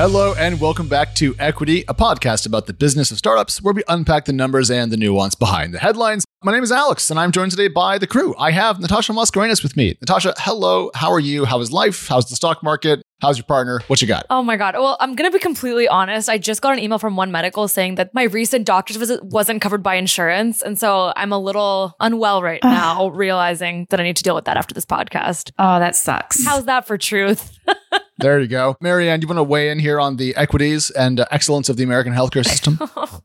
Hello, and welcome back to Equity, a podcast about the business of startups where we unpack the numbers and the nuance behind the headlines. My name is Alex, and I'm joined today by the crew. I have Natasha Mascarenhas with me. Natasha, hello. How are you? How is life? How's the stock market? How's your partner? What you got? Oh my God. Well, I'm going to be completely honest. I just got an email from One Medical saying that my recent doctor's visit wasn't covered by insurance. And so I'm a little unwell right now, realizing that I need to deal with that after this podcast. Oh, that sucks. How's that for truth? There you go. Marianne, you want to weigh in here on the equities and uh, excellence of the American healthcare system?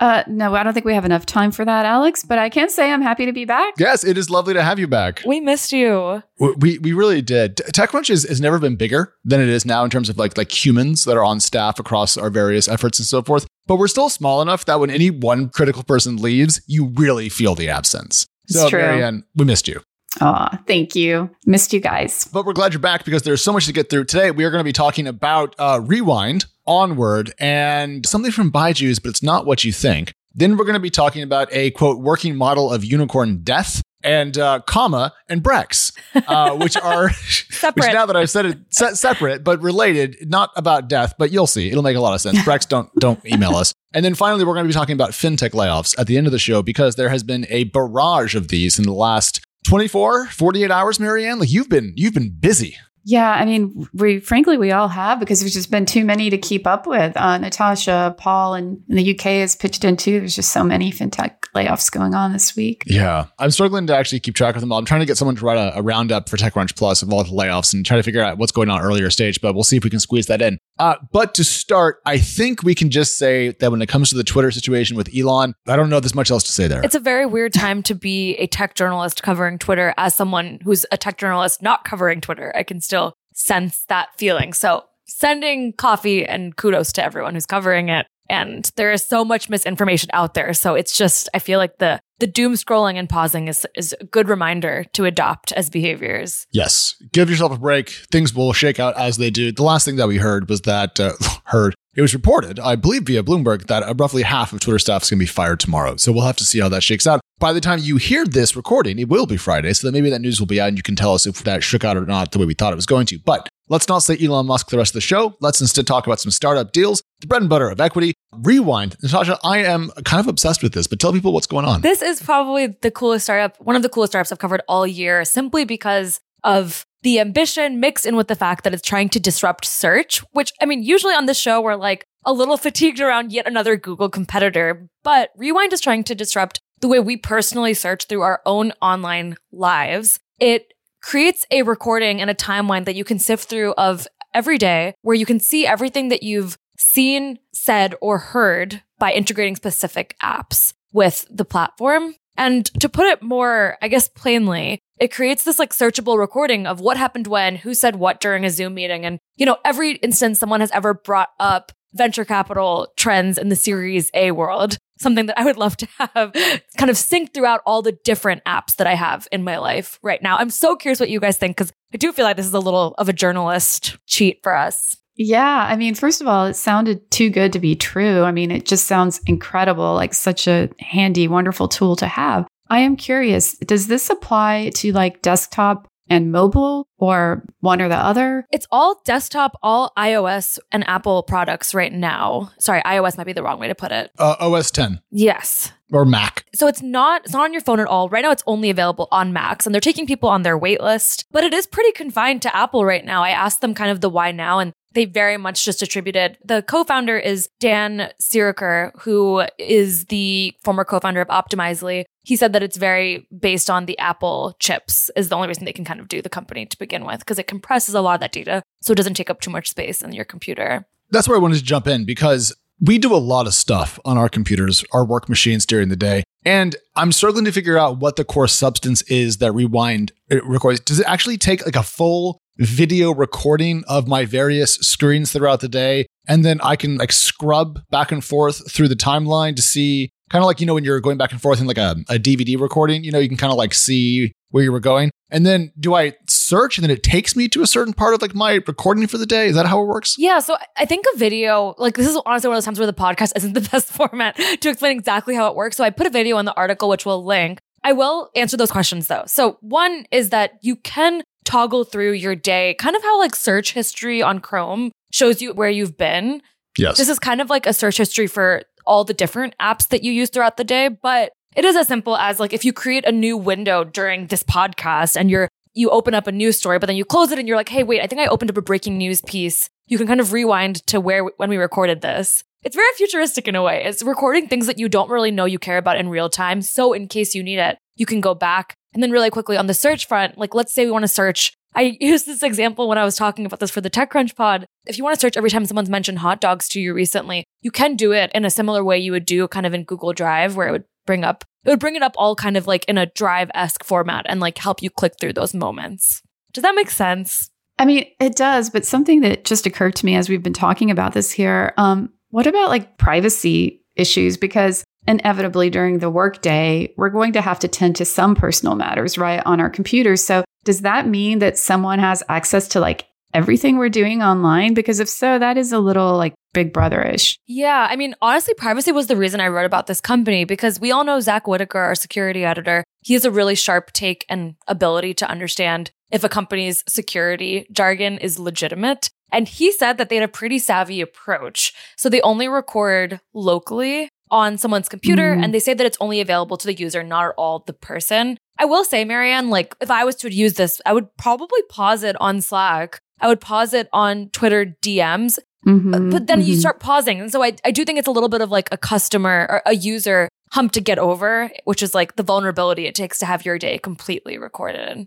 Uh, no, I don't think we have enough time for that, Alex. But I can say I'm happy to be back. yes, it is lovely to have you back. we missed you. We we really did. T- TechCrunch is, has never been bigger than it is now in terms of like like humans that are on staff across our various efforts and so forth. But we're still small enough that when any one critical person leaves, you really feel the absence. It's so, true. Marianne, we missed you. Aw, thank you. Missed you guys. But we're glad you're back because there's so much to get through. Today, we are going to be talking about uh, Rewind, Onward, and something from Byju's, but it's not what you think. Then we're going to be talking about a quote working model of unicorn death and uh, comma and Brex, uh, which are which Separate. now that I've said it se- separate but related, not about death, but you'll see it'll make a lot of sense. Brex, don't don't email us. And then finally, we're going to be talking about fintech layoffs at the end of the show because there has been a barrage of these in the last 24, 48 hours, Marianne. Like you've been you've been busy. Yeah, I mean, we frankly we all have because there's just been too many to keep up with. Uh, Natasha, Paul, and, and the UK has pitched in too. There's just so many fintech layoffs going on this week. Yeah. I'm struggling to actually keep track of them all. I'm trying to get someone to write a, a roundup for TechCrunch Plus of all the layoffs and try to figure out what's going on earlier stage, but we'll see if we can squeeze that in. Uh, but to start, I think we can just say that when it comes to the Twitter situation with Elon, I don't know if there's much else to say there. It's a very weird time to be a tech journalist covering Twitter as someone who's a tech journalist not covering Twitter. I can still sense that feeling. So sending coffee and kudos to everyone who's covering it. And there is so much misinformation out there. So it's just, I feel like the the doom scrolling and pausing is is a good reminder to adopt as behaviors. Yes. Give yourself a break. Things will shake out as they do. The last thing that we heard was that, uh, heard, it was reported, I believe via Bloomberg, that uh, roughly half of Twitter staff is going to be fired tomorrow. So we'll have to see how that shakes out. By the time you hear this recording, it will be Friday. So then maybe that news will be out and you can tell us if that shook out or not the way we thought it was going to. But let's not say Elon Musk the rest of the show. Let's instead talk about some startup deals, the bread and butter of equity. Rewind. Natasha, I am kind of obsessed with this, but tell people what's going on. This is probably the coolest startup, one of the coolest startups I've covered all year, simply because of the ambition mixed in with the fact that it's trying to disrupt search, which I mean, usually on this show, we're like a little fatigued around yet another Google competitor, but Rewind is trying to disrupt the way we personally search through our own online lives. It creates a recording and a timeline that you can sift through of every day where you can see everything that you've seen, said, or heard by integrating specific apps with the platform. And to put it more, I guess, plainly, it creates this like searchable recording of what happened when, who said what during a Zoom meeting. And, you know, every instance someone has ever brought up venture capital trends in the Series A world, something that I would love to have kind of sync throughout all the different apps that I have in my life right now. I'm so curious what you guys think because I do feel like this is a little of a journalist cheat for us. Yeah, I mean, first of all, it sounded too good to be true. I mean, it just sounds incredible, like such a handy, wonderful tool to have. I am curious, does this apply to like desktop and mobile or one or the other? It's all desktop, all iOS and Apple products right now. Sorry, iOS might be the wrong way to put it. Uh, OS 10 Yes. or Mac. So it's not it's not on your phone at all. Right now it's only available on Macs and they're taking people on their wait list, but it is pretty confined to Apple right now. I asked them kind of the why now and they very much just attributed the co-founder is Dan Siroker, who is the former co-founder of Optimizely. He said that it's very based on the Apple chips is the only reason they can kind of do the company to begin with because it compresses a lot of that data so it doesn't take up too much space in your computer. That's where I wanted to jump in because we do a lot of stuff on our computers, our work machines during the day. And I'm struggling to figure out what the core substance is that Rewind it records. Does it actually take like a full video recording of my various screens throughout the day and then I can like scrub back and forth through the timeline to see kind of like you know when you're going back and forth in like a, a DVD recording, you know, you can kind of like see where you were going. And then do I search and then it takes me to a certain part of like my recording for the day? Is that how it works? Yeah. So I think a video, like this is honestly one of those times where the podcast isn't the best format to explain exactly how it works. So I put a video in the article, which we'll link. I will answer those questions though. So one is that you can toggle through your day, kind of how like search history on Chrome shows you where you've been. Yes. This is kind of like a search history for all the different apps that you use throughout the day, but it is as simple as like if you create a new window during this podcast and you're you open up a news story, but then you close it and you're like, hey, wait, I think I opened up a breaking news piece. You can kind of rewind to where when we recorded this. It's very futuristic in a way. It's recording things that you don't really know you care about in real time. So in case you need it, you can go back. And then really quickly on the search front, like let's say we want to search. I used this example when I was talking about this for the TechCrunch pod. If you want to search every time someone's mentioned hot dogs to you recently, you can do it in a similar way you would do kind of in Google Drive where it would bring up it would bring it up all kind of like in a drive-esque format and like help you click through those moments. Does that make sense? I mean, it does, but something that just occurred to me as we've been talking about this here, um, what about like privacy issues? Because inevitably during the workday, we're going to have to tend to some personal matters, right, on our computers. So does that mean that someone has access to like everything we're doing online? Because if so, that is a little like Big Brotherish. Yeah. I mean, honestly, privacy was the reason I wrote about this company because we all know Zack Whittaker, our security editor. He has a really sharp take and ability to understand if a company's security jargon is legitimate. And he said that they had a pretty savvy approach. So they only record locally on someone's computer Mhm. and they say that it's only available to the user, not at all the person. I will say, Marianne, like if I was to use this, I would probably pause it on Slack. I would pause it on Twitter DMs Mhm, but then you mhm. start pausing. And so I, I do think it's a little bit of like a customer or a user hump to get over, which is like the vulnerability it takes to have your day completely recorded.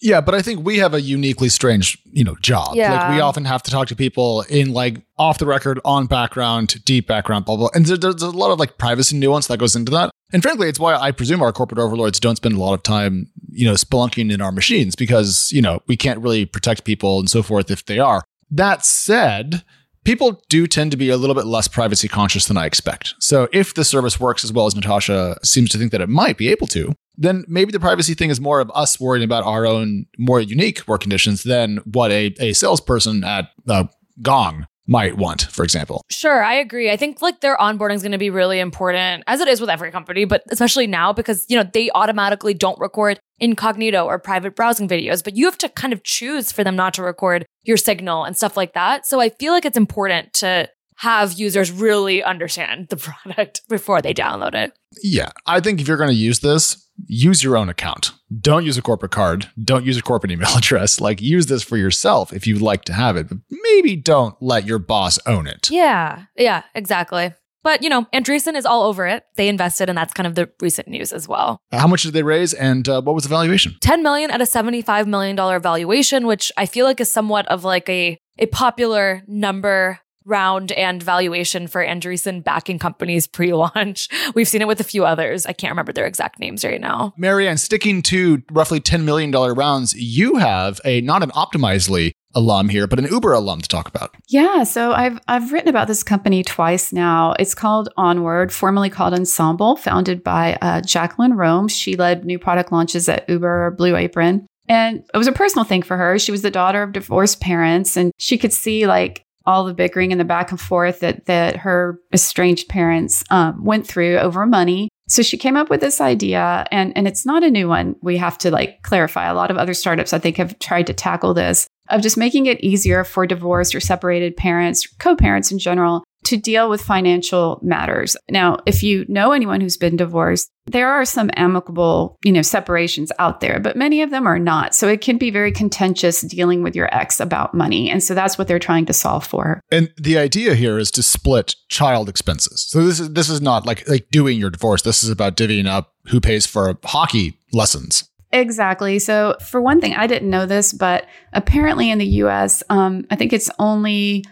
Yeah, but I think we have a uniquely strange, you know, job. Yeah. Like we often have to talk to people in like off the record, on background, deep background, blah blah. And there- there's a lot of like privacy nuance that goes into that. And frankly, it's why I presume our corporate overlords don't spend a lot of time, you know, spelunking in our machines because you know we can't really protect people and so forth if they are. That said. People do tend to be a little bit less privacy conscious than I expect. So, if the service works as well as Natasha seems to think that it might be able to, then maybe the privacy thing is more of us worrying about our own more unique work conditions than what a, a salesperson at uh, Gong might want, for example. Sure, I agree. I think like their onboarding is going to be really important, as it is with every company, but especially now because, you know, they automatically don't record incognito or private browsing videos, but you have to kind of choose for them not to record your signal and stuff like that. So I feel like it's important to have users really understand the product before they download it. Yeah, I think if you're going to use this, use your own account. Don't use a corporate card. Don't use a corporate email address. Like, use this for yourself if you'd like to have it, but maybe don't let your boss own it. Yeah, yeah, exactly. But you know, Andreessen is all over it. They invested, and that's kind of the recent news as well. How much did they raise and uh, what was the valuation? 10 million at a 75 million dollar valuation, which I feel like is somewhat of like a a popular number round and valuation for Andreessen backing companies pre-launch. We've seen it with a few others. I can't remember their exact names right now. Marianne, sticking to roughly $10 million rounds, you have a not an Optimizely alum here, but an Uber alum to talk about. Yeah, so I've I've written about this company twice now. It's called Onward, formerly called Ensemble, founded by uh, Jacqueline Rome. She led new product launches at Uber, Blue Apron, and it was a personal thing for her. She was the daughter of divorced parents, and she could see like all the bickering and the back and forth that that her estranged parents um, went through over money. So she came up with this idea, and and it's not a new one. We have to like clarify. A lot of other startups, I think, have tried to tackle this of just making it easier for divorced or separated parents, co-parents in general, to deal with financial matters. Now, if you know anyone who's been divorced, there are some amicable, you know, separations out there, but many of them are not. So it can be very contentious dealing with your ex about money. And so that's what they're trying to solve for. And the idea here is to split child expenses. So this is this is not like like doing your divorce. This is about divvying up who pays for hockey lessons. Exactly. So, for one thing, I didn't know this, but apparently in the US, um, I think it's only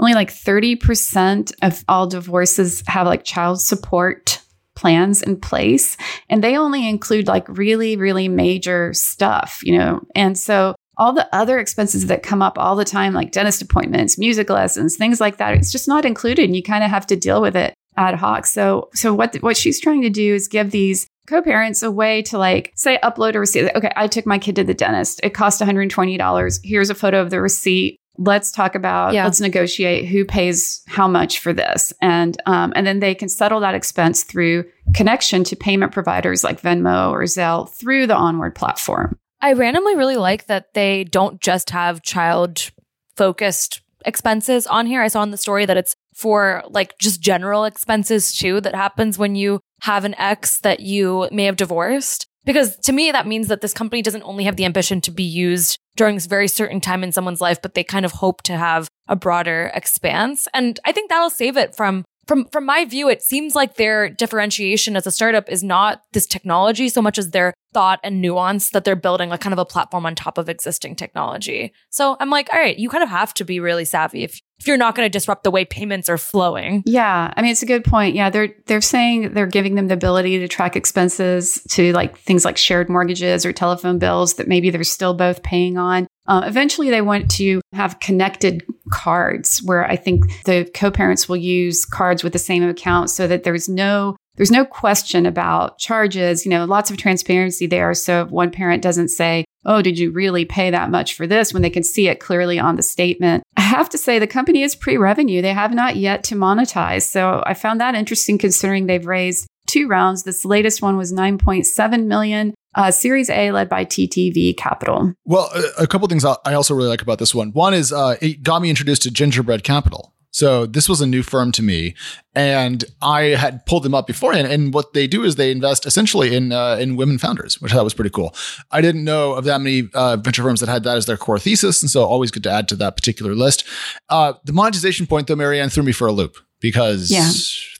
only like 30% of all divorces have like child support plans in place and they only include like really really major stuff you know and so all the other expenses that come up all the time, like dentist appointments, music lessons, things like that, it's just not included. And you kind of have to deal with it ad hoc. So, so what, what she's trying to do is give these co-parents a way to like say upload a receipt. Okay, I took my kid to the dentist. It cost $120. Here's a photo of the receipt. Let's talk about. Yeah. Let's negotiate who pays how much for this, and um, and then they can settle that expense through connection to payment providers like Venmo or Zelle through the Onward platform. I randomly really like that they don't just have child focused expenses on here. I saw in the story that it's for like just general expenses too that happens when you have an ex that you may have divorced. Because to me, that means that this company doesn't only have the ambition to be used during this very certain time in someone's life, but they kind of hope to have a broader expanse. And I think that'll save it from from from my view, it seems like their differentiation as a startup is not this technology so much as their thought and nuance that they're building like kind of a platform on top of existing technology. So I'm like, all right, you kind of have to be really savvy if if you're not going to disrupt the way payments are flowing. Yeah, I mean it's a good point. Yeah, they're they're saying they're giving them the ability to track expenses to like things like shared mortgages or telephone bills that maybe they're still both paying on. Uh, eventually, they want to have connected cards where I think the co-parents will use cards with the same account so that there's no there's no question about charges. You know, lots of transparency there. So if one parent doesn't say, "Oh, did you really pay that much for this?" when they can see it clearly on the statement. I have to say the company is pre-revenue. They have not yet to monetize. So I found that interesting considering they've raised two rounds. This latest one was 9.7 million. Uh, Series A led by TTV Capital. Well, a, a couple things I I also really like about this one. One is uh, it got me introduced to Gingerbread Capital. So this was a new firm to me, and I had pulled them up beforehand. And what they do is they invest essentially in uh, in women founders, which I thought was pretty cool. I didn't know of that many uh, venture firms that had that as their core thesis, and so always good to add to that particular list. Uh, the monetization point, though, Marianne threw me for a loop because Yeah.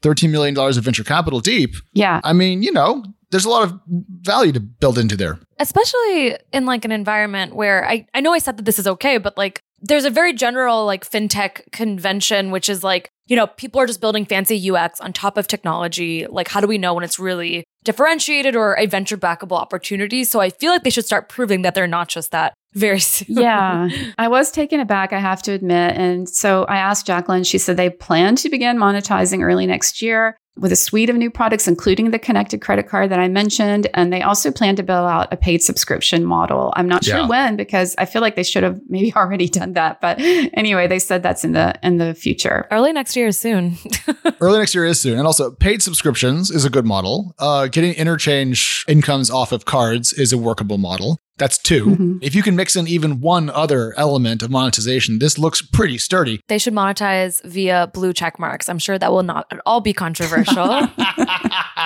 thirteen million dollars of venture capital deep. Yeah. I mean, you know, there's a lot of value to build into there. especially in like an environment where I, I know I said that this is okay, but like there's a very general like fintech convention, which is like, you know, people are just building fancy UX on top of technology. Like, how do we know when it's really differentiated or a venture backable opportunity? So I feel like they should start proving that they're not just that very soon. yeah, I was taken aback, I have to admit. And so I asked Jacqueline, she said they plan to begin monetizing early next year with a suite of new products, including the connected credit card that I mentioned. And they also plan to build out a paid subscription model. I'm not sure Yeah. when because I feel like they should have maybe already done that. But anyway, they said that's in the in the future. Early next year is soon. Early next year is soon. And also, paid subscriptions is a good model. Uh, getting interchange incomes off of cards is a workable model. That's 2 Mhm. If you can mix in even one other element of monetization, this looks pretty sturdy. they should monetize via blue check marks. I'm sure that will not at all be controversial.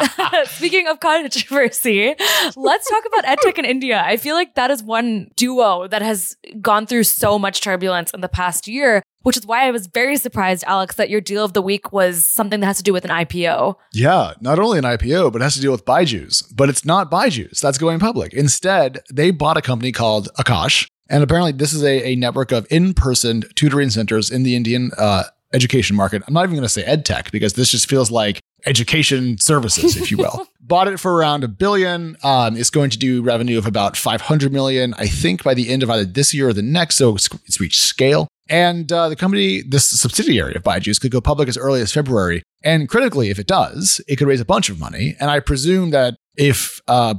Speaking of controversy, let's talk about EdTech in India. I feel like that is one duo that has gone through so much turbulence in the past year, which is why I was very surprised, Alex, that your deal of the week was something that has to do with an IPO. Yeah, not only an IPO, but it has to deal with Byju's. But it's not Byju's that's going public. Instead, they bought a company called Aakash. And apparently, this is a, a network of in person tutoring centers in the Indian uh, education market. I'm not even going to say ed tech because this just feels like education services, if you will. Bought it for around a billion. Um, it's going to do revenue of about 500 million, I think, by the end of either this year or the next. So it's, it's reached scale. And uh, the company, this subsidiary of Byju's, could go public as early as February. And critically, if it does, it could raise a bunch of money. And I presume that if uh,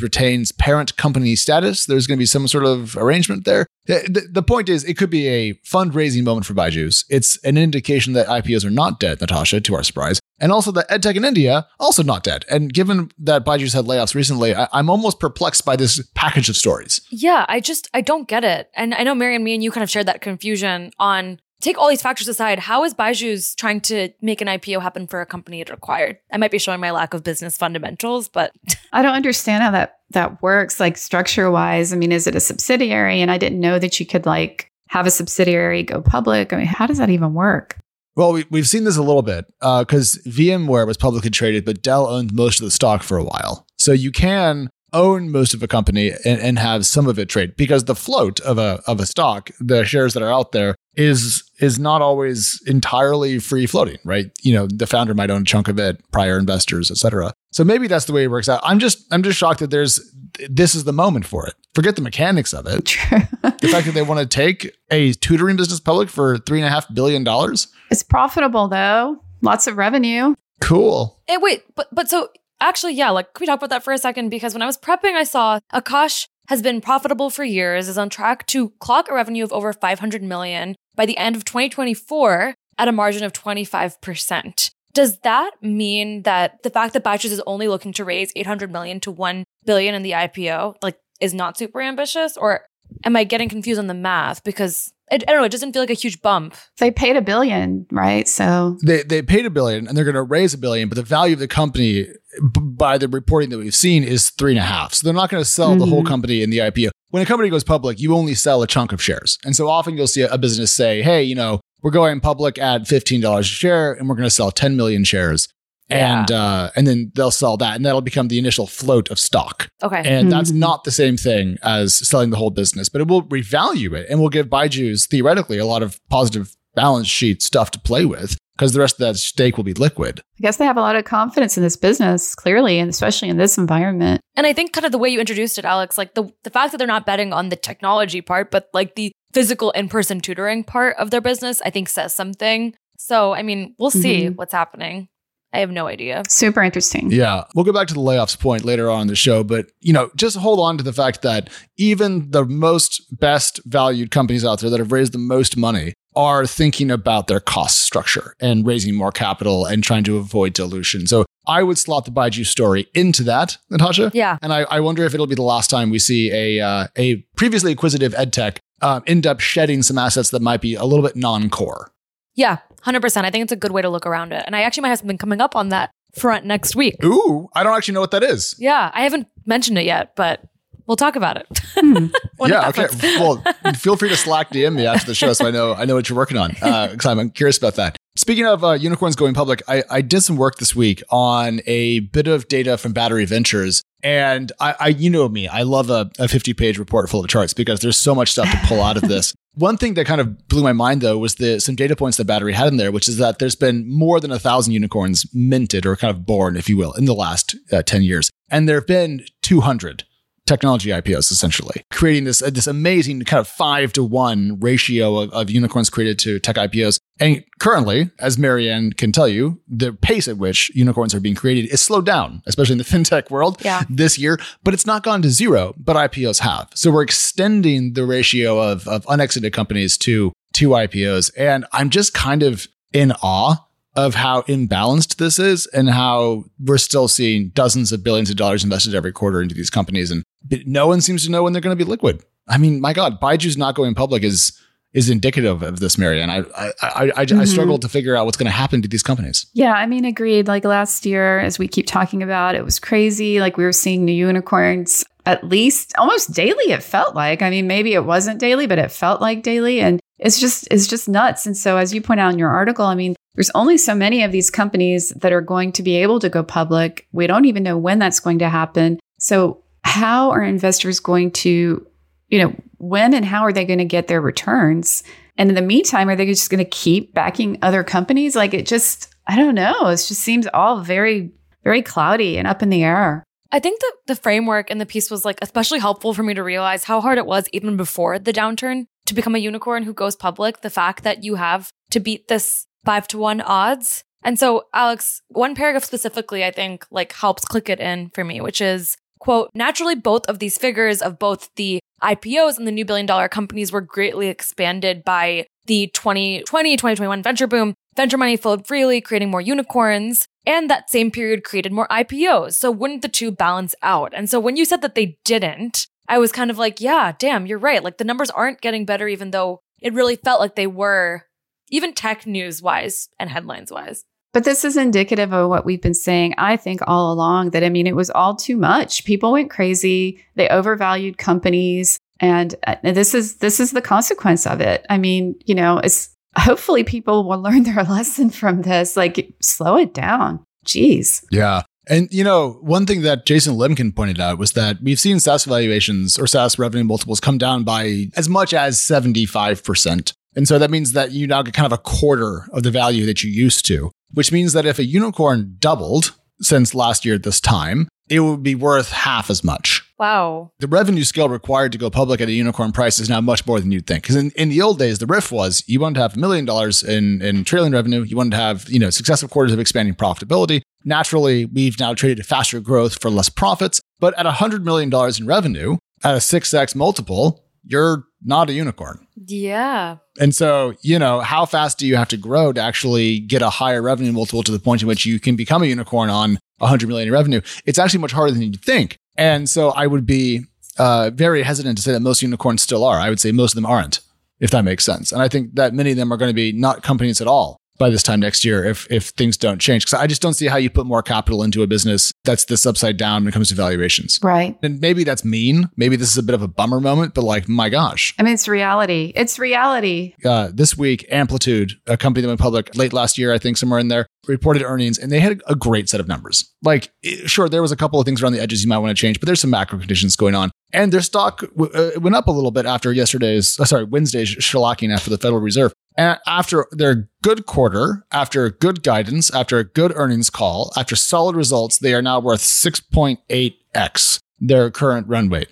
retains parent company status, there's going to be some sort of arrangement there. The, the- point is, it could be a fundraising moment for Byju's. It's an indication that IPOs are not dead, Natasha, to our surprise. And also that EdTech in India, also not dead. And given that Byju's had layoffs recently, I, I'm almost perplexed by this package of stories. Yeah, I just I don't get it. And I know Mary and me and you kind of shared that confusion on take all these factors aside, how is Byju's trying to make an IPO happen for a company it acquired? I might be showing my lack of business fundamentals, but I don't understand how that that works, like structure wise. I mean, is it a subsidiary? And I didn't know that you could like have a subsidiary go public. I mean, how does that even work? Well, we, we've seen this a little bit uh, because VMware was publicly traded, but Dell owned most of the stock for a while. So you can own most of a company and, and have some of it trade because the float of a of a stock, the shares that are out there, is is not always entirely free floating, right? You know, the founder might own a chunk of it, prior investors, et cetera. So maybe that's the way it works out. I'm just I'm just shocked that there's this is the moment for it. Forget the mechanics of it. True. the fact that they want to take a tutoring business public for three and a half billion dollars. It's profitable though. Lots of revenue. Cool. Hey, wait, but but so actually, yeah, like can we talk about that for a second? Because when I was prepping, I saw Aakash has been profitable for years, is on track to clock a revenue of over 500 million by the end of 2024 at a margin of 25%. Does that mean that the fact that Byju's is only looking to raise 800 million to 1 billion in the IPO, like, is not super ambitious? Or am I getting confused on the math? Because I, I don't know, it doesn't feel like a huge bump. They paid a billion, right? So They they paid a billion and they're going to raise a billion, but the value of the company, b- by the reporting that we've seen, is three and a half. So they're not going to sell the whole Mhm. company in the IPO. When a company goes public, you only sell a chunk of shares, and so often you'll see a, a business say, "Hey, you know, we're going public at fifteen dollars a share, and we're going to sell ten million shares." Yeah. And uh, and then they'll sell that, and that'll become the initial float of stock. Okay. And that's Mhm. not the same thing as selling the whole business, but it will revalue it and will give Byju's theoretically a lot of positive balance sheet stuff to play with because the rest of that stake will be liquid. I guess they have a lot of confidence in this business, clearly, and especially in this environment. And I think kind of the way you introduced it, Alex, like the the fact that they're not betting on the technology part, but like the physical in-person tutoring part of their business, I think says something. So, I mean, we'll see Mhm. what's happening. I have no idea. Super interesting. Yeah. We'll go back to the layoffs point later on in the show, but you know, just hold on to the fact that even the most best valued companies out there that have raised the most money are thinking about their cost structure and raising more capital and trying to avoid dilution. So I would slot the Byju story into that, Natasha. Yeah. And I, I wonder if it'll be the last time we see a uh, a previously acquisitive edtech um, end up shedding some assets that might be a little bit non-core. Yeah, 100%. I think it's a good way to look around it. And I actually might have something coming up on that front next week. Ooh, I don't actually know what that is. Yeah, I haven't mentioned it yet, but we'll talk about it. Hmm. yeah, okay. well, feel free to Slack DM me after the show so I know I know what you're working on because I'm curious about that. Speaking of uh, unicorns going public, I, I did some work this week on a bit of data from Battery Ventures. And I, I you know me, I love a, a 50 page report full of charts because there's so much stuff to pull out of this. One thing that kind of blew my mind though was the some data points that Battery had in there, which is that there's been more than a thousand unicorns minted or kind of born, if you will, in the last uh, 10 years. And there have been 200 technology IPOs essentially, creating this uh, this amazing kind of five to one ratio of, of unicorns created to tech IPOs. And currently, as Marianne can tell you, the pace at which unicorns are being created is slowed down, especially in the fintech world Yeah. this year. But it's not gone to zero, but IPOs have. So we're extending the ratio of, of unexited companies to to IPOs. And I'm just kind of in awe of how imbalanced this is and how we're still seeing dozens of billions of dollars invested every quarter into these companies. And but no one seems to know when they're going to be liquid. I mean, my God, Byju's not going public is is indicative of this, Marianne. I I I, I, I Mhm. struggle to figure out what's going to happen to these companies. Yeah, I mean, agreed. Like last year, as we keep talking about, it was crazy. Like we were seeing new unicorns at least almost daily, it felt like. I mean, maybe it wasn't daily, but it felt like daily. And it's just it's just nuts. And so as you point out in your article, I mean, there's only so many of these companies that are going to be able to go public. We don't even know when that's going to happen. So how are investors going to, you know, when and how are they going to get their returns? And in the meantime, are they just going to keep backing other companies? Like it just, I don't know. It just seems all very, very cloudy and up in the air. I think that the framework and the piece was like especially helpful for me to realize how hard it was even before the downturn to become a unicorn who goes public. The fact that you have to beat this five to one odds. And so, Alex, one paragraph specifically, I think, like helps click it in for me, which is quote, naturally, both of these figures of both the IPOs and the new billion dollar companies were greatly expanded by the 2020, 2021 venture boom. Venture money flowed freely, creating more unicorns. And that same period created more IPOs. So wouldn't the two balance out? And so when you said that they didn't, I was kind of like, yeah, damn, you're right. Like the numbers aren't getting better, even though it really felt like they were, even tech news wise and headlines wise. But this is indicative of what we've been saying, I think, all along that I mean, it was all too much. People went crazy. They overvalued companies. And uh, this is this is the consequence of it. I mean, you know, it's hopefully people will learn their lesson from this. Like, slow it down. Jeez. Yeah. And you know, one thing that Jason Lemkin pointed out was that we've seen SaaS valuations or SaaS revenue multiples come down by as much as 75%. And so that means that you now get kind of a quarter of the value that you used to, which means that if a unicorn doubled since last year at this time, it would be worth half as much. Wow. The revenue scale required to go public at a unicorn price is now much more than you'd think. Because in, in the old days, the riff was you wanted to have a million dollars in, in trailing revenue. You wanted to have, you know, successive quarters of expanding profitability. Naturally, we've now traded faster growth for less profits. But at $100 million in revenue, at a 6x multiple, you're not a unicorn. Yeah. And so, you know, how fast do you have to grow to actually get a higher revenue multiple to the point in which you can become a unicorn on 100 million in revenue? It's actually much harder than you'd think. And so I would be uh, very hesitant to say that most unicorns still are. I would say most of them aren't, if that makes sense. And I think that many of them are going to be not companies at all by this time next year if if things don't change. Because I just don't see how you put more capital into a business that's this upside down when it comes to valuations. Right. And maybe that's mean. Maybe this is a bit of a bummer moment, but like, my gosh. I mean, it's reality. It's reality. Uh, this week, Amplitude, a company that went public late last year, I think somewhere in there, reported earnings and they had a great set of numbers. Like, sure, there was a couple of things around the edges you might want to change, but there's some macro conditions going on. And their stock w- uh, went up a little bit after yesterday's, uh, sorry, Wednesday's shellacking after the Federal Reserve. And after their good quarter, after good guidance, after a good earnings call, after solid results, they are now worth 6.8x their current run rate.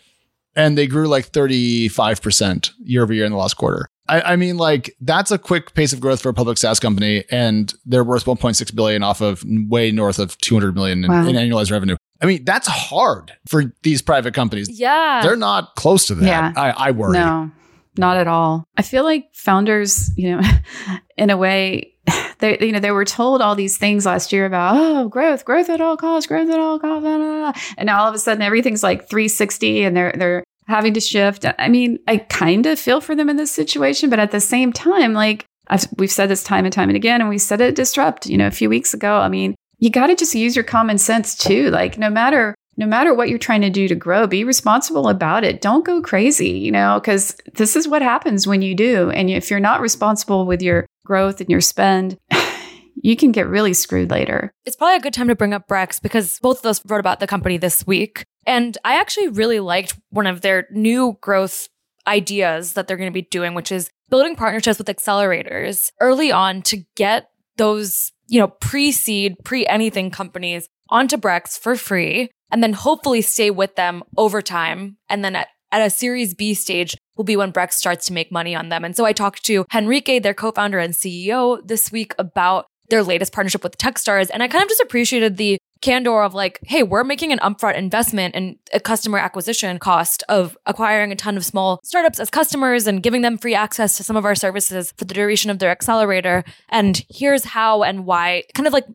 And they grew like 35% year over year in the last quarter. I, I, mean, like that's a quick pace of growth for a public SaaS company, and they're worth 1.6 billion off of way north of 200 million in, Wow. in annualized revenue. I mean, that's hard for these private companies. Yeah. They're not close to that. Yeah. I, I worry. No, not at all. I feel like founders, you know, in a way, they you know they were told all these things last year about oh growth, growth at all costs, growth at all costs, blah, blah, blah. and now all of a sudden everything's like 360, and they're they're having to shift. I mean, I kind of feel for them in this situation, but at the same time, like I've, we've said this time and time and again, and we said it disrupt, you know, a few weeks ago. I mean, you got to just use your common sense too. Like no matter no matter what you're trying to do to grow, be responsible about it. Don't go crazy, you know, because this is what happens when you do. And if you're not responsible with your growth and your spend, you can get really screwed later. It's probably a good time to bring up Brex because both of us wrote about the company this week. And I actually really liked one of their new growth ideas that they're going to be doing, which is building partnerships with accelerators early on to get those, you know, pre seed, pre anything companies onto Brex for free and then hopefully stay with them over time. And then at, at a series B stage will be when Brex starts to make money on them. And so I talked to Henrique, their co-founder and CEO this week about their latest partnership with Techstars. And I kind of just appreciated the candor of like, hey, we're making an upfront investment and a customer acquisition cost of acquiring a ton of small startups as customers and giving them free access to some of our services for the duration of their accelerator. And here's how and why, kind of like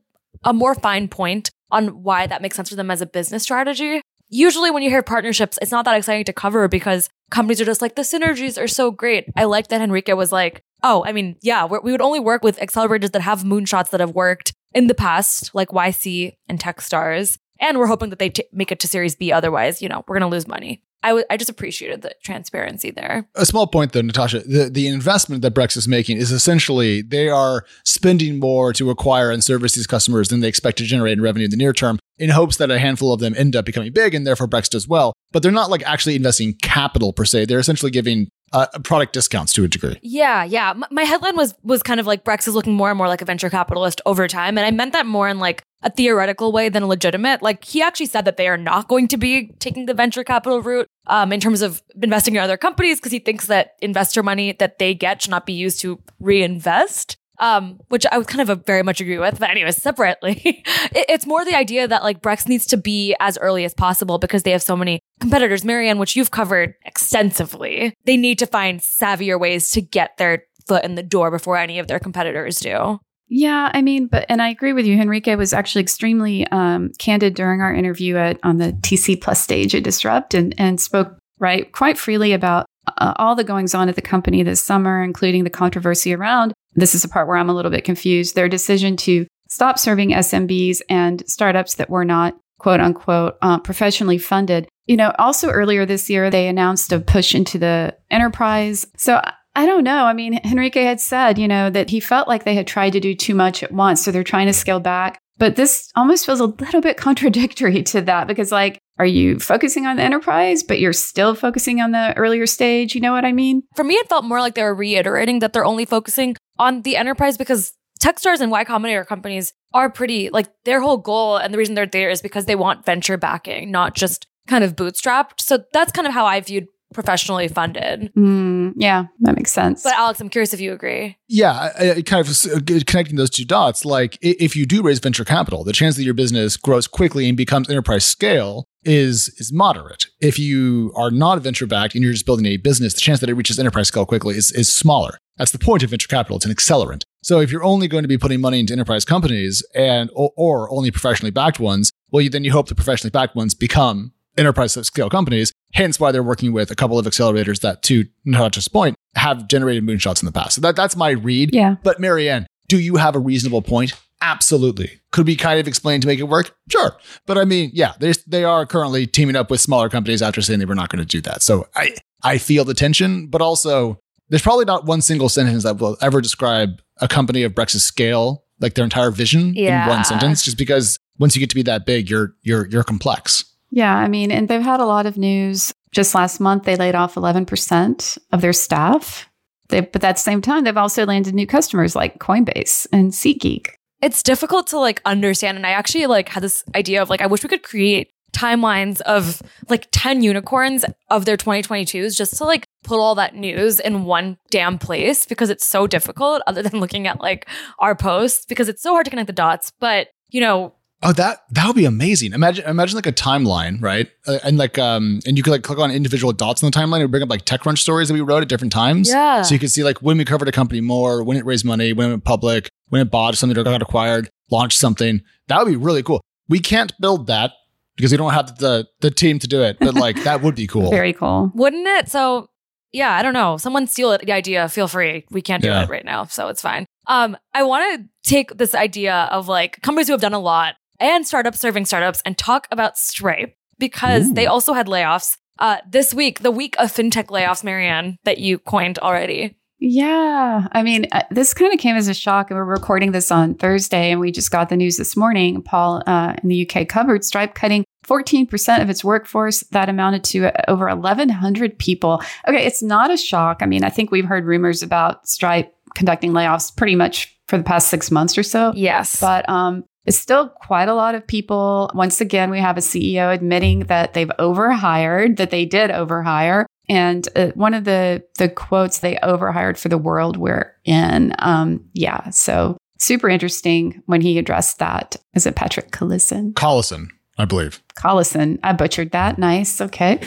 a more fine point on why that makes sense for them as a business strategy. Usually, when you hear partnerships, it's not that exciting to cover because companies are just like, the synergies are so great. I like that Henrique was like, oh, I mean, yeah, we would only work with accelerators that have moonshots that have worked in the past, like YC and Techstars. And we're hoping that they t- make it to Series B. Otherwise, you know, we're going to lose money. I, w- I just appreciated the transparency there. A small point though, Natasha, the, the investment that Brex is making is essentially they are spending more to acquire and service these customers than they expect to generate in revenue in the near term in hopes that a handful of them end up becoming big and therefore Brex does well. But they're not like actually investing capital per se. They're essentially giving uh, product discounts to a degree. Yeah, yeah. M- my headline was was kind of like Brex is looking more and more like a venture capitalist over time, and I meant that more in like a theoretical way than a legitimate. Like he actually said that they are not going to be taking the venture capital route um, in terms of investing in other companies because he thinks that investor money that they get should not be used to reinvest. Um, which I would kind of uh, very much agree with. But anyways, separately, it, it's more the idea that like Brex needs to be as early as possible because they have so many competitors. Marianne, which you've covered extensively, they need to find savvier ways to get their foot in the door before any of their competitors do. Yeah, I mean, but and I agree with you. Henrique was actually extremely um, candid during our interview at on the TC Plus stage at Disrupt, and and spoke right quite freely about uh, all the goings on at the company this summer, including the controversy around. This is the part where I'm a little bit confused. Their decision to stop serving SMBs and startups that were not quote unquote uh, professionally funded. You know, also earlier this year they announced a push into the enterprise. So I don't know. I mean, Henrique had said, you know, that he felt like they had tried to do too much at once. So they're trying to scale back. But this almost feels a little bit contradictory to that because, like, are you focusing on the enterprise, but you're still focusing on the earlier stage? You know what I mean? For me, it felt more like they were reiterating that they're only focusing on the enterprise because Techstars and Y Combinator companies are pretty like their whole goal and the reason they're there is because they want venture backing, not just kind of bootstrapped. So that's kind of how I viewed professionally funded. Mm, yeah, that makes sense. But Alex, I'm curious if you agree. Yeah, I, I kind of uh, connecting those two dots. Like, if you do raise venture capital, the chance that your business grows quickly and becomes enterprise scale is is moderate. If you are not venture backed and you're just building a business, the chance that it reaches enterprise scale quickly is is smaller. That's the point of venture capital. It's an accelerant. So if you're only going to be putting money into enterprise companies and or, or only professionally backed ones, well, you, then you hope the professionally backed ones become enterprise scale companies. Hence why they're working with a couple of accelerators that, to Natasha's point, have generated moonshots in the past. So that, that's my read. yeah. But Marianne, do you have a reasonable point? Absolutely. Could we kind of explain to make it work? Sure. But I mean, yeah, they they are currently teaming up with smaller companies after saying they were not going to do that. So I I feel the tension, but also there's probably not one single sentence that will ever describe a company of Brex's scale, like their entire vision in one sentence, just because once you get to be that big, you're you're you're complex. Yeah, I mean, and they've had a lot of news. Just last month, they laid off 11% of their staff. They, but at the same time, they've also landed new customers like Coinbase and SeatGeek. It's difficult to like understand. And I actually like had this idea of like, I wish we could create timelines of like 10 unicorns of their 2022s just to like put all that news in one damn place because it's so difficult other than looking at like our posts because it's so hard to connect the dots. But, you know, Oh, that that would be amazing. Imagine imagine like a timeline, right? Uh, and like um and you could like click on individual dots in the timeline and bring up like TechCrunch stories that we wrote at different times. Yeah. So you could see like when we covered a company more, when it raised money, when it went public, when it bought something or got acquired, launched something. That would be really cool. We can't build that because we don't have the the team to do it, but like that would be cool. Very cool. wouldn't it? So, yeah, I don't know. Someone steal it, the idea. Feel free. We can't do Yeah. it right now, so it's fine. Um, I want to take this idea of like companies who have done a lot and startups serving startups and talk about Stripe because Ooh. they also had layoffs uh, this week, the week of fintech layoffs, Marianne, that you coined already. Yeah. I mean, uh, this kind of came as a shock. And we're recording this on Thursday, and we just got the news this morning. Paul uh, in the UK covered Stripe cutting 14% of its workforce. That amounted to uh, over 1,100 people. Okay, it's not a shock. I mean, I think we've heard rumors about Stripe conducting layoffs pretty much for the past six months or so. Yes. But um, it's still quite a lot of people. Once again, we have a CEO admitting that they've overhired, that they did overhire. And uh, one of the the quotes they overhired for the world we're in. Um, yeah, so super interesting when he addressed that. Is it Patrick Collison? Collison, I believe. Collison. I butchered that. Nice. Okay.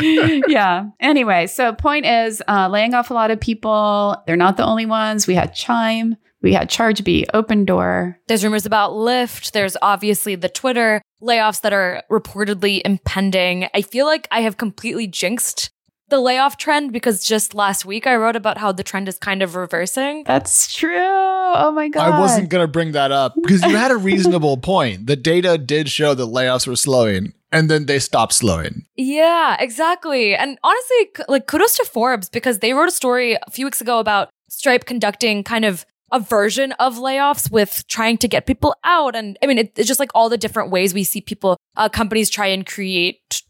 yeah. Anyway, so point is uh, laying off a lot of people. They're not the only ones. We had Chime. We had ChargeBee, Opendoor. There's rumors about Lyft. There's obviously the Twitter layoffs that are reportedly impending. I feel like I have completely jinxed the layoff trend because just last week I wrote about how the trend is kind of reversing. That's true. Oh my god. I wasn't going to bring that up because you had a reasonable point. The data did show that layoffs were slowing and then they stopped slowing. Yeah, exactly. And honestly, like kudos to Forbes because they wrote a story a few weeks ago about Stripe conducting kind of a version of layoffs with trying to get people out. And I mean, it, it's just like all the different ways we see people, uh, companies try and create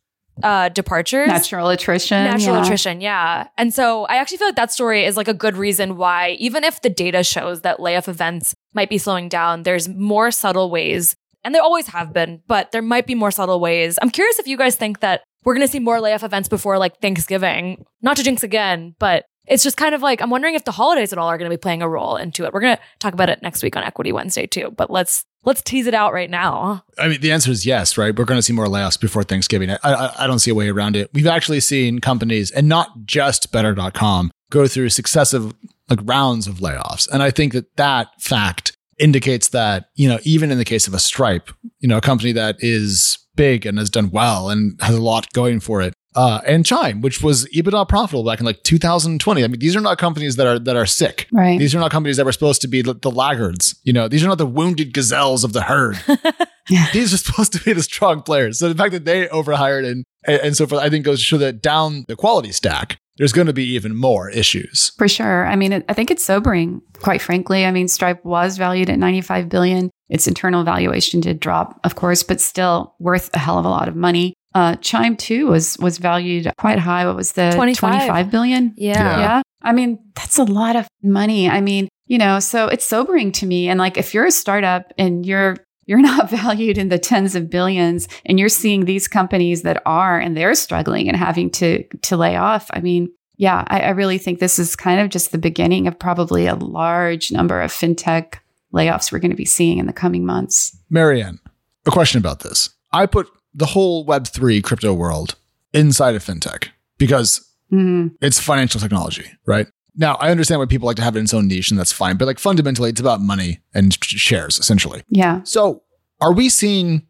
uh, departures. Natural attrition. Natural yeah. attrition, yeah. And so I actually feel like that story is like a good reason why, even if the data shows that layoff events might be slowing down, there's more subtle ways, and there always have been, but there might be more subtle ways. I'm curious if you guys think that we're going to see more layoff events before like Thanksgiving. Not to jinx again, but it's just kind of like I'm wondering if the holidays at all are going to be playing a role into it. We're going to talk about it next week on Equity Wednesday too, but let's let's tease it out right now. I mean, the answer is yes, right? We're going to see more layoffs before Thanksgiving. I, I, I don't see a way around it. We've actually seen companies, and not just Better.com, go through successive like rounds of layoffs. And I think that that fact indicates that, you know, even in the case of a Stripe, you know, a company that is big and has done well and has a lot going for it, uh, and Chime, which was EBITDA profitable back in like 2020. I mean, these are not companies that are that are sick. Right. These are not companies that were supposed to be the, the laggards. You know, these are not the wounded gazelles of the herd. These are supposed to be the strong players. So the fact that they overhired and and, and so forth, I think goes to show that down the quality stack, there's going to be even more issues. For sure. I mean, it, I think it's sobering, quite frankly. I mean, Stripe was valued at 95 billion. Its internal valuation did drop, of course, but still worth a hell of a lot of money. Uh, Chime too was was valued quite high. What was the 25. 25 billion? Yeah. Yeah. I mean, that's a lot of money. I mean, you know, so it's sobering to me. And like, if you're a startup and you're you're not valued in the tens of billions and you're seeing these companies that are and they're struggling and having to to lay off. I mean, yeah, I, I really think this is kind of just the beginning of probably a large number of fintech layoffs we're going to be seeing in the coming months. Marianne, a question about this. I put the whole Web3 crypto world inside of fintech because Mhm. it's financial technology, right? Now, I understand why people like to have it in its own niche, and that's fine. But like fundamentally, it's about money and shares, essentially. Yeah. So, are we seeing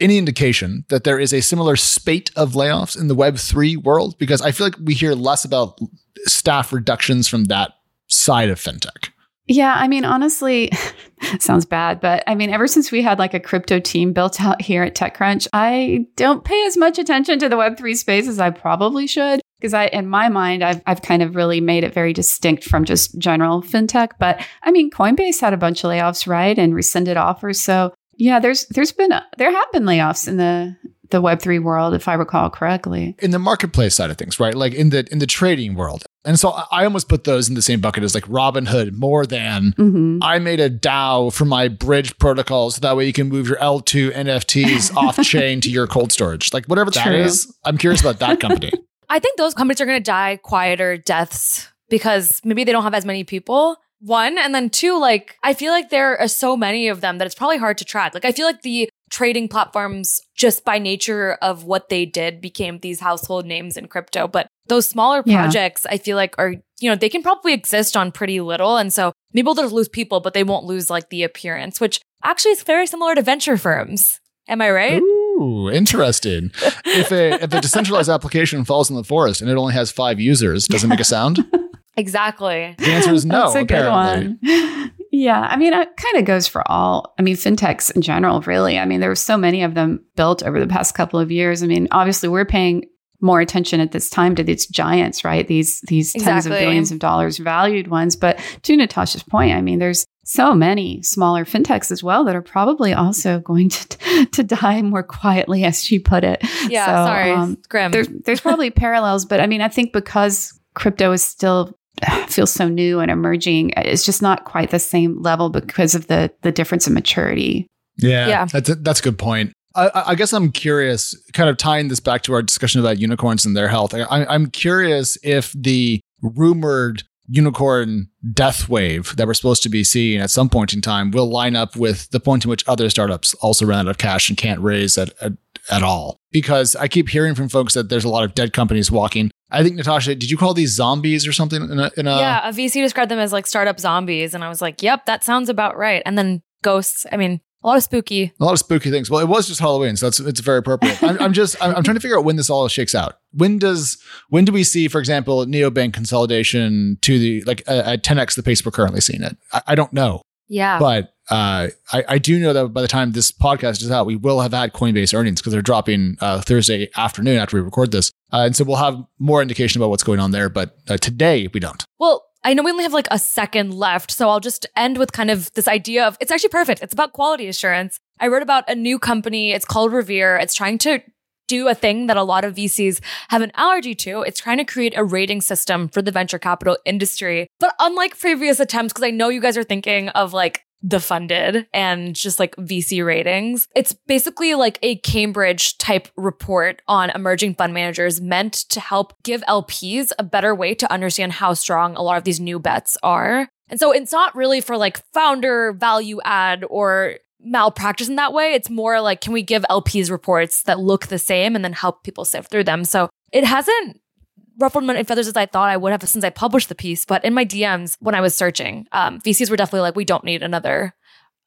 any indication that there is a similar spate of layoffs in the Web3 world? Because I feel like we hear less about staff reductions from that side of fintech. Yeah, I mean, honestly, sounds bad, but I mean, ever since we had like a crypto team built out here at TechCrunch, I don't pay as much attention to the Web3 space as I probably should. Because I, in my mind, I've, I've kind of really made it very distinct from just general fintech. But I mean, Coinbase had a bunch of layoffs, right, and rescinded offers. So yeah, there's there's been there have been layoffs in the the Web3 world, if I recall correctly. in the marketplace side of things, right? Like in the in the trading world. And so I I almost put those in the same bucket as like Robinhood more than hmm I made a DAO for my bridge protocol so that way you can move your L2 NFTs off chain to your cold storage. Like whatever that is, True. I'm curious about that company. I think those companies are going to die quieter deaths because maybe they don't have as many people. One, and then two, like, I feel like there are so many of them that it's probably hard to track. Like, I feel like the trading platforms, just by nature of what they did, became these household names in crypto. But those smaller Yeah. projects, I feel like are, you know, they can probably exist on pretty little. And so maybe they'll just lose people, but they won't lose like the appearance, which actually is very similar to venture firms. Am I right? Ooh, interesting. if a if a decentralized application falls in the forest and it only has five users, does it make a sound? Exactly. The answer is no. That's a good apparently. one. Yeah, I mean, it kind of goes for all. I mean, fintechs in general, really. I mean, there were so many of them built over the past couple of years. I mean, obviously, we're paying more attention at this time to these giants, right? These these tens of billions of dollars valued ones. But to Natasha's point, I mean, there's so many smaller fintechs as well that are probably also going to to die more quietly, as she put it. Yeah. So, sorry. um, Grim. there's there's probably parallels, but I mean, I think because crypto is still feels so new and emerging, it's just not quite the same level because of the the difference in maturity. Yeah, Yeah. that's a, that's a good point. I- I, guess I'm curious, kind of tying this back to our discussion about unicorns and their health. I, I'm curious if the rumored unicorn death wave that we're supposed to be seeing at some point in time will line up with the point in which other startups also ran out of cash and can't raise at, at, at all. Because I keep hearing from folks that there's a lot of dead companies walking. I think Natasha, did you call these zombies or something? In a, in a, yeah, a VC described them as like startup zombies, and I was like, "Yep, that sounds about right." And then ghosts. I mean, a lot of spooky. A lot of spooky things. Well, it was just Halloween, so it's it's very appropriate. I'm, I'm just I'm, I'm trying to figure out when this all shakes out. When does when do we see, for example, neobank consolidation to the like uh, at 10x the pace we're currently seeing it? I, I don't know, Yeah, but uh, I I do know that by the time this podcast is out, we will have had Coinbase earnings because they're dropping uh, Thursday afternoon after we record this, uh, and so we'll have more indication about what's going on there. But uh, today we don't. Well, I know we only have like a second left, so I'll just end with kind of this idea of it's actually perfect. It's about quality assurance. I wrote about a new company. It's called Revere. It's trying to do a thing that a lot of VCs have an allergy to. It's trying to create a rating system for the venture capital industry. But unlike previous attempts, because I know you guys are thinking of like TheFunded and just like VC ratings. It's basically like a Cambridge type report on emerging fund managers meant to help give LPs a better way to understand how strong a lot of these new bets are. And so it's not really for like founder value add or malpractice in that way. It's more like, can we give LPs reports that look the same and then help people sift through them? So it hasn't ruffled my feathers as I thought I would have since I published the piece. But in my DMs, when I was searching, um, VCs were definitely like, we don't need another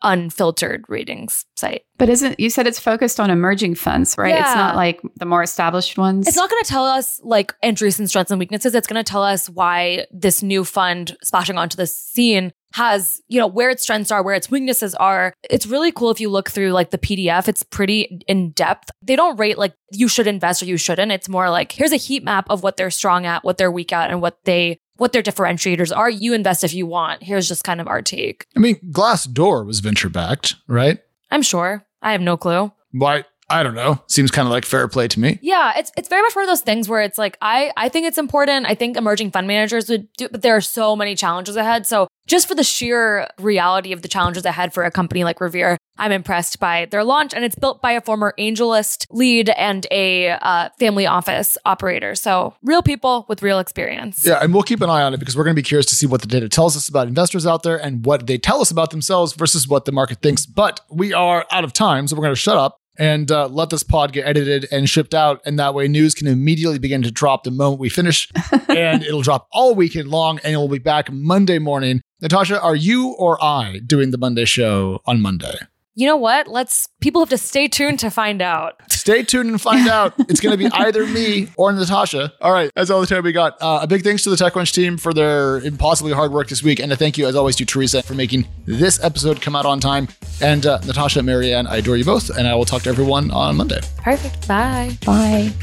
unfiltered ratings site. But isn't you said it's focused on emerging funds, right? It's not like the more established ones. It's not going to tell us like Andreessen's strengths and weaknesses. It's going to tell us why this new fund splashing onto the scene has, you know, where its strengths are, where its weaknesses are. It's really cool if you look through like the PDF. It's pretty in depth. They don't rate like you should invest or you shouldn't. It's more like here's a heat map of what they're strong at, what they're weak at, and what they what their differentiators are. You invest if you want. Here's just kind of our take. I mean, Glassdoor was venture backed, right? I'm sure. I have no clue. Why? I don't know. Seems kind of like fair play to me. Yeah, it's it's very much one of those things where it's like I I think it's important. I think emerging fund managers would do, but there are so many challenges ahead. So just for the sheer reality of the challenges ahead for a company like Revere, I'm impressed by their launch. And it's built by a former AngelList lead and a uh, family office operator. So real people with real experience. Yeah, and we'll keep an eye on it because we're going to be curious to see what the data tells us about investors out there and what they tell us about themselves versus what the market thinks. But we are out of time, so we're going to shut up and uh, let this pod get edited and shipped out. And that way, news can immediately begin to drop the moment we finish. and it'll drop all weekend long, and we'll be back Monday morning. Natasha, are you or I doing the Monday show on Monday? you know what? Let's people have to stay tuned to find out. Stay tuned and find out. It's going to be either me or Natasha. All right, that's all the time we got. Uh, a big thanks to the TechCrunch team for their impossibly hard work this week, and a thank you, as always, to Theresa for making this episode come out on time. And uh, Natasha, Mary Ann, I adore you both, and I will talk to everyone on Monday. Perfect. Bye. Bye.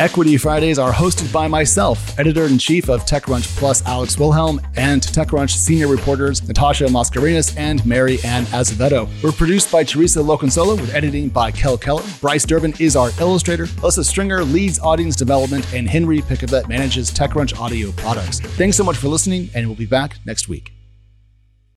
Equity Fridays are hosted by myself, editor in chief of TechCrunch Plus Alex Wilhelm, and TechCrunch senior reporters Natasha Mascarenhas and Mary Ann Azevedo. We're produced by Theresa Loconsolo with editing by Kel Keller. Bryce Durbin is our illustrator. Alyssa Stringer leads audience development, and Henry Pickavet manages TechCrunch audio products. Thanks so much for listening, and we'll be back next week.